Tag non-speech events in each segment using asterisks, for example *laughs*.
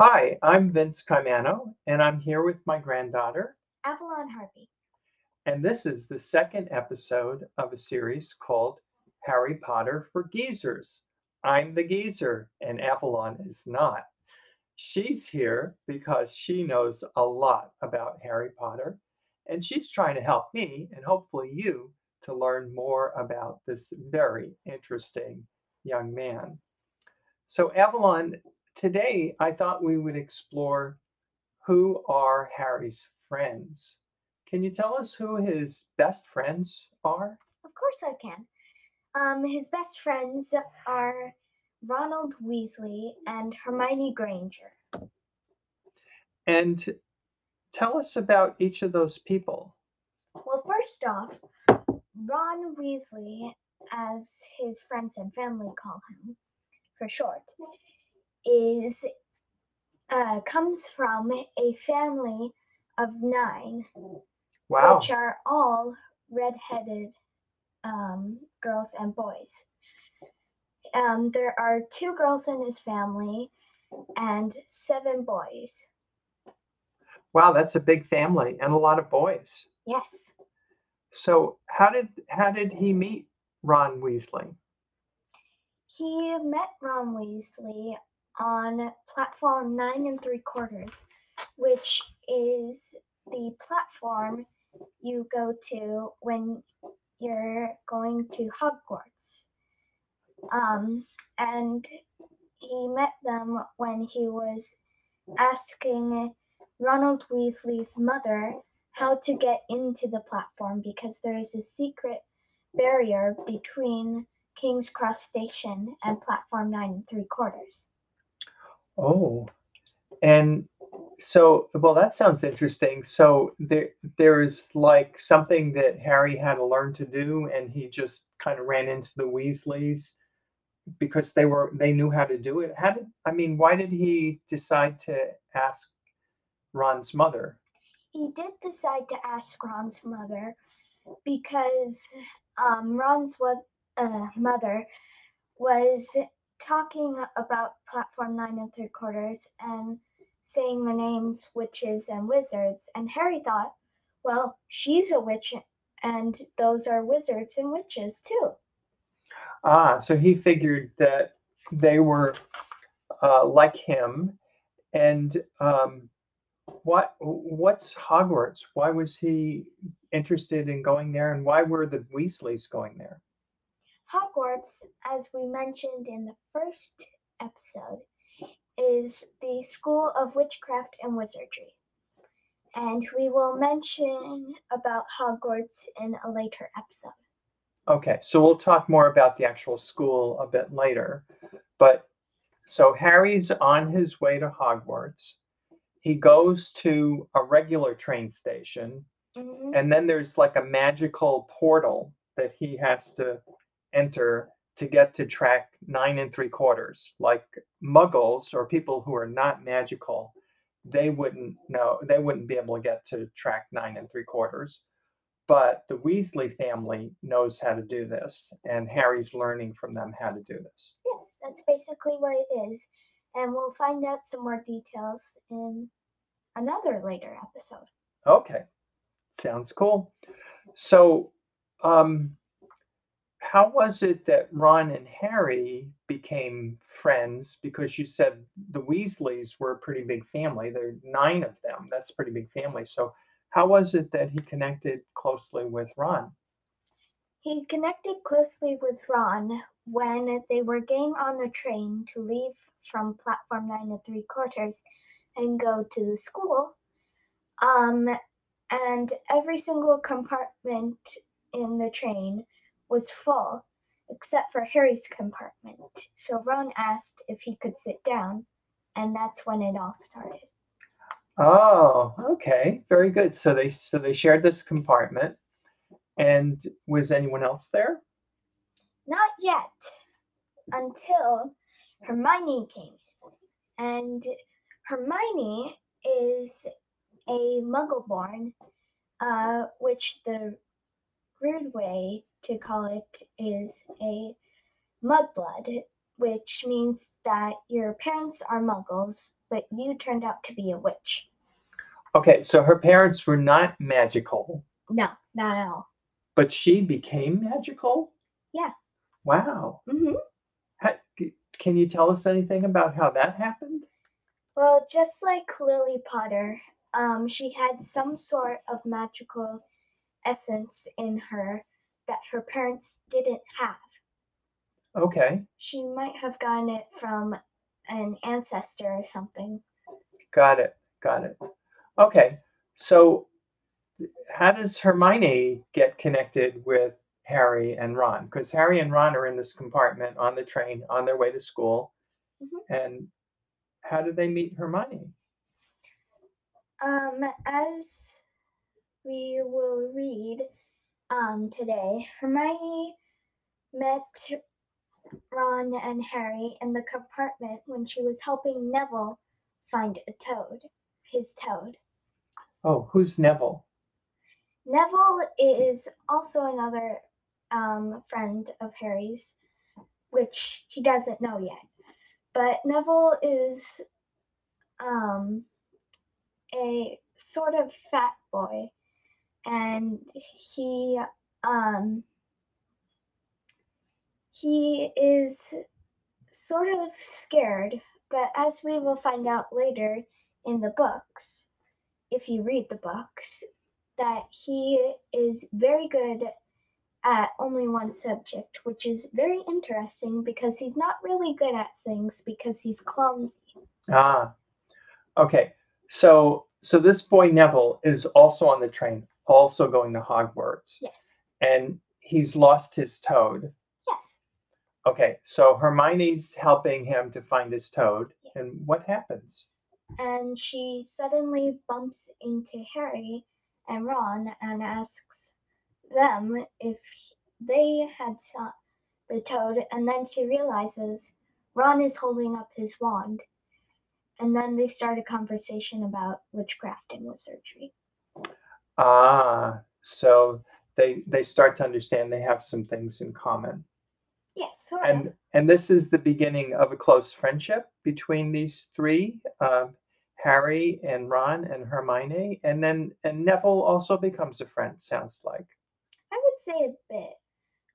Hi, I'm Vince Caimano, and I'm here with my granddaughter. Avalon Harvey. And this is the second episode of a series called Harry Potter for Geezers. I'm the geezer, and Avalon is not. She's here because she knows a lot about Harry Potter, and she's trying to help me and hopefully you to learn more about this very interesting young man. So, Avalon, today I thought we would explore who are Harry's friends. Can you tell us who his best friends are? Of course I can. Um, his best friends are Ronald Weasley and Hermione Granger. And tell us about each of those people. Well, first off, Ron Weasley, as his friends and family call him for short, is uh, comes from a family of nine, Wow. which are all redheaded um, girls and boys. Um, there are two girls in his family and seven boys. Wow, that's a big family and a lot of boys. Yes. So, how did how did he meet Ron Weasley? He met Ron Weasley on platform nine and three quarters, which is the platform you go to when you're going to Hogwarts. Um, and he met them when he was asking Ronald Weasley's mother how to get into the platform because there is a secret barrier between King's Cross Station and platform nine and three quarters. Oh, and so well, that sounds interesting. So there there's like something that Harry had to learn to do, and he just kind of ran into the Weasleys because they were they knew how to do it. How did I mean? Why did he decide to ask Ron's mother? He did decide to ask Ron's mother because um, Ron's uh, mother was talking about platform nine and three quarters and saying the names witches and wizards, and Harry thought, well, she's a witch, and those are wizards and witches too. Ah, so he figured that they were uh, like him, and um, what what's Hogwarts? Why was he interested in going there, and why were the Weasleys going there? Hogwarts, as we mentioned in the first episode, is the School of Witchcraft and Wizardry. And we will mention about Hogwarts in a later episode. Okay, so we'll talk more about the actual school a bit later, but so Harry's on his way to Hogwarts. He goes to a regular train station Mhm. and then there's like a magical portal that he has to enter to get to track nine and three quarters like muggles or people who are not magical they wouldn't know they wouldn't be able to get to track nine and three quarters but the weasley family knows how to do this and harry's learning from them how to do this Yes, that's basically what it is. And we'll find out some more details in another later episode. okay sounds cool so um how was it that Ron and Harry became friends? Because you said the Weasleys were a pretty big family. There are nine of them. That's a pretty big family. So, how was it that he connected closely with Ron? He connected closely with Ron when they were getting on the train to leave from platform nine and three quarters and go to the school. Um, and every single compartment in the train was full except for Harry's compartment. So Ron asked if he could sit down, and that's when it all started. Oh, okay, very good. So they so they shared this compartment, and was anyone else there? Not yet, until Hermione came in. And Hermione is a muggle born, uh, which the rude way to call it is a mudblood. which means that your parents are muggles, but you turned out to be a witch. Okay, so her parents were not magical, No, not at all. but she became magical? Yeah. Wow. hmm Ha- c- can you tell us anything about how that happened? Well, just like Lily Potter, um, she had some sort of magical essence in her that her parents didn't have. Okay, She might have gotten it from an ancestor or something. got it. Got it. Okay, so how does Hermione get connected with Harry and Ron? Because Harry and Ron are in this compartment on the train on their way to school. Mhm. And how do they meet Hermione? Um, as we will read um, today, Hermione met Ron and Harry in the compartment when she was helping Neville find a toad, his toad. Oh, who's Neville? Neville is also another um, friend of Harry's, which he doesn't know yet. But Neville is um, a sort of fat boy, and he um, he is sort of scared. But as we will find out later in the books, if you read the books, that he is very good at only one subject, which is very interesting because he's not really good at things because he's clumsy. Ah, okay. So, so this boy Neville is also on the train, also going to Hogwarts, Yes. and he's lost his toad. Yes. Okay, so Hermione's helping him to find his toad, and what happens? And she suddenly bumps into Harry and Ron and asks them if they had saw the toad, and then she realizes Ron is holding up his wand. And then they start a conversation about witchcraft and wizardry. Ah, so they they start to understand they have some things in common, Yes, sort of. and and this is the beginning of a close friendship between these three, um, Harry and Ron and Hermione, and then and Neville also becomes a friend. Sounds like. I would say a bit.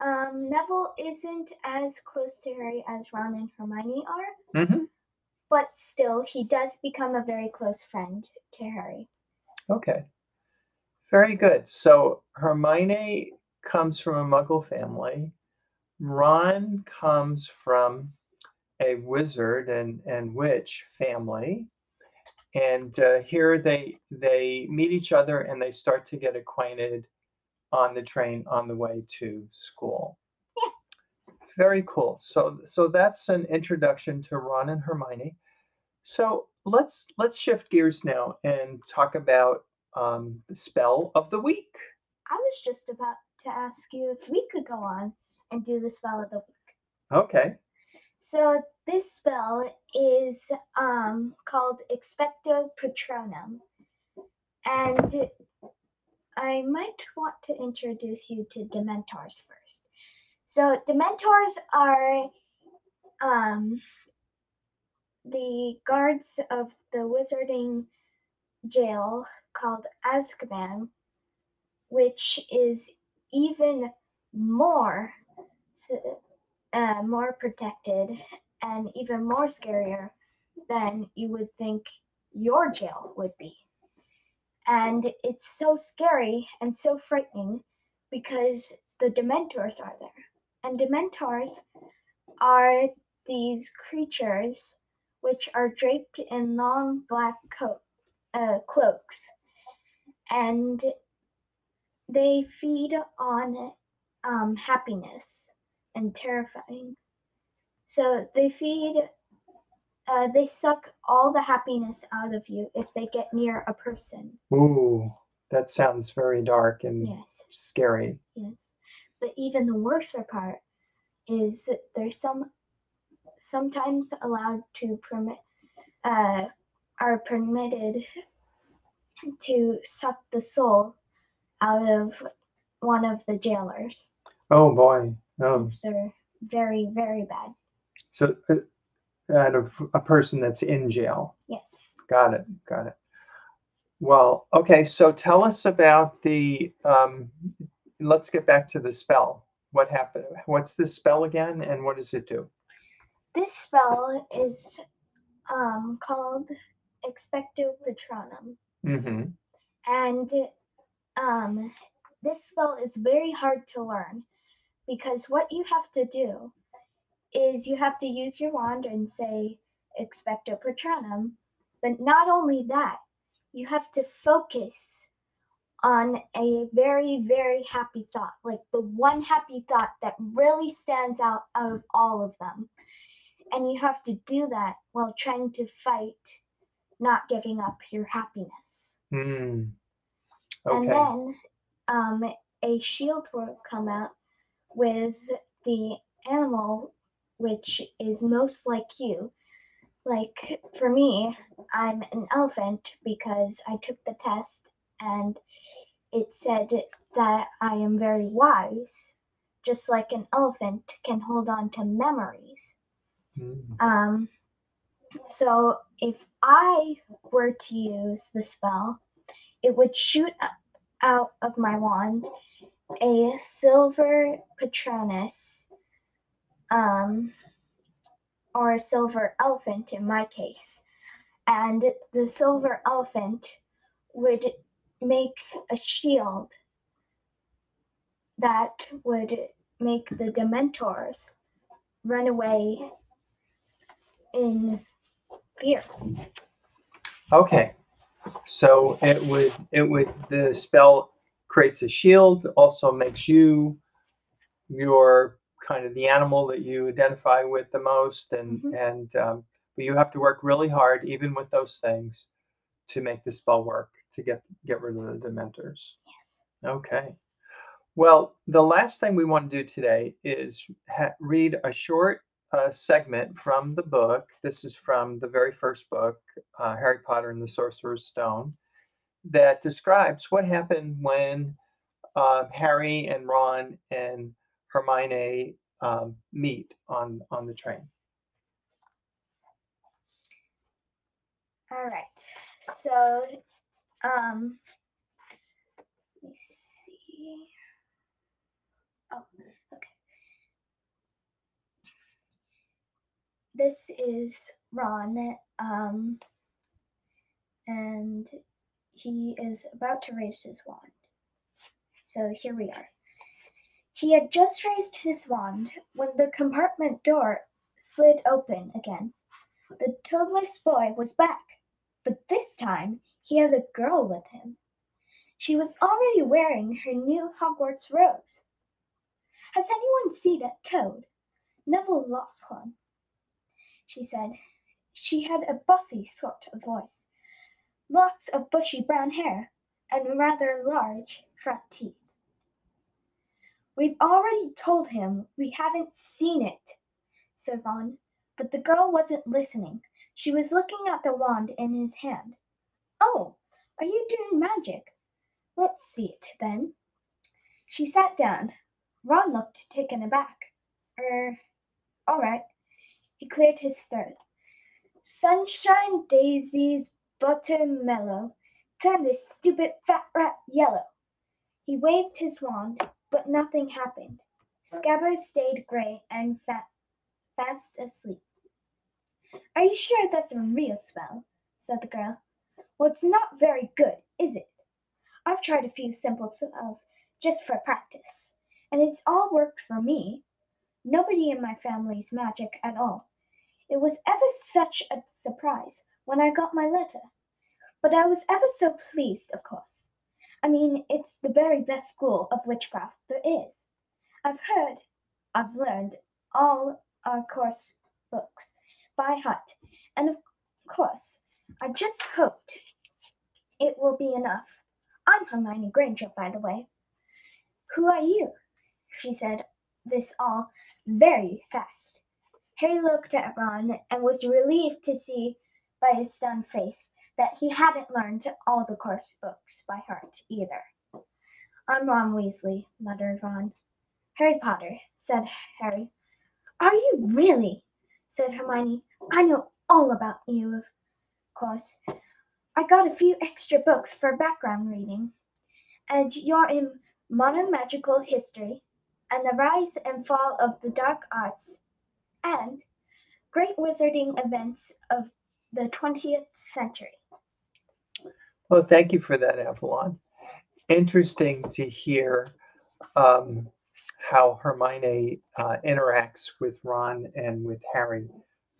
Um, Neville isn't as close to Harry as Ron and Hermione are, hmm but still, he does become a very close friend to Harry. Okay. Very good. So Hermione comes from a Muggle family. Ron comes from a wizard and, and witch family. And uh, here they they meet each other and they start to get acquainted on the train on the way to school. Very cool. So so that's an introduction to Ron and Hermione. So let's let's shift gears now and talk about um, the spell of the week. I was just about to ask you if we could go on and do the spell of the week. Okay. So this spell is um, called Expecto Patronum, and I might want to introduce you to Dementors first. So Dementors are um, the guards of the wizarding jail called Azkaban, which is even more uh, more protected and even more scarier than you would think your jail would be. And it's so scary and so frightening because the Dementors are there. And Dementors are these creatures which are draped in long black coat, uh, cloaks. And they feed on um, happiness and terrifying. So they feed, uh, they suck all the happiness out of you if they get near a person. Ooh, that sounds very dark and Yes, scary. yes. But even the worser part is they're some sometimes allowed to permit, uh, are permitted to suck the soul out of one of the jailers Oh boy. Oh, they're very, very bad. So, uh, out of a person that's in jail. Yes. Got it. Got it. Well, okay. So tell us about the. Um, let's get back to the spell. What happened? What's this spell again, and what does it do? This spell is um, called Expecto Patronum, Mm-hmm. and um, this spell is very hard to learn because what you have to do is you have to use your wand and say Expecto Patronum, but not only that, you have to focus on a very, very happy thought, like the one happy thought that really stands out out of all of them. And you have to do that while trying to fight not giving up your happiness. Mm. And then um, a shield will come out with the animal which is most like you. Like for me, I'm an elephant because I took the test and it said that I am very wise, just like an elephant can hold on to memories. Mm. Um, so if I were to use the spell, it would shoot out of my wand a silver Patronus, um, or a silver elephant in my case, and the silver elephant would make a shield that would make the Dementors run away in fear. Okay. So it would it would the spell creates a shield, also makes you your kind of the animal that you identify with the most, and Mhm. and um, but you have to work really hard, even with those things, to make the spell work to get get rid of the dementors. Yes. Okay. Well, the last thing we want to do today is ha- read a short uh, segment from the book. This is from the very first book, uh, Harry Potter and the Sorcerer's Stone, that describes what happened when um, Harry and Ron and Hermione um, meet on on the train. All right. So, um, let me see. Oh, okay. This is Ron, um, and he is about to raise his wand. So here we are. He had just raised his wand when the compartment door slid open again. The toadless boy was back, but this time he had a girl with him. She was already wearing her new Hogwarts robes. Has anyone seen a toad? Neville Lockhorn, she said. She had a bossy sort of voice, lots of bushy brown hair, and rather large front teeth. We've already told him we haven't seen it, said Ron, but the girl wasn't listening. She was looking at the wand in his hand. Oh, are you doing magic? Let's see it then. She sat down. Ron looked taken aback. Er, all right. He cleared his throat. Sunshine daisies, buttermellow, turn this stupid fat rat yellow. He waved his wand, but nothing happened. Scabbers stayed gray and fast asleep. Are you sure that's a real spell? said the girl. Well, it's not very good, is it? I've tried a few simple spells just for practice, and it's all worked for me. Nobody in my family's magic at all. It was ever such a surprise when I got my letter. But I was ever so pleased, of course. I mean, it's the very best school of witchcraft there is. I've heard, I've learned all our course books by heart, and of course, I just hoped it will be enough. I'm Hermione Granger, by the way. Who are you? She said this all very fast. Harry looked at Ron and was relieved to see by his stunned face that he hadn't learned all the course books by heart either. I'm Ron Weasley, muttered Ron. Harry Potter, said Harry. Are you really? said Hermione. I know all about you, of course. I got a few extra books for background reading. And you're in Modern Magical History, and the Rise and Fall of the Dark Arts, and Great Wizarding Events of the 20th Century. Well, thank you for that, Avalon. Interesting to hear um, how Hermione uh, interacts with Ron and with Harry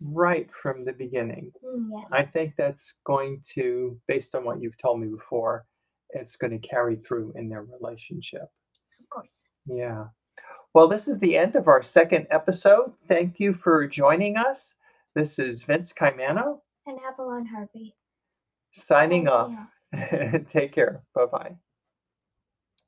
right from the beginning. Mm, yes. I think that's going to, based on what you've told me before, it's going to carry through in their relationship. of course. Yeah. Well, this is the end of our second episode. Thank you for joining us. This is Vince Caimano And Avalon Harvey. signing off. signing off. *laughs* Take care. Bye bye.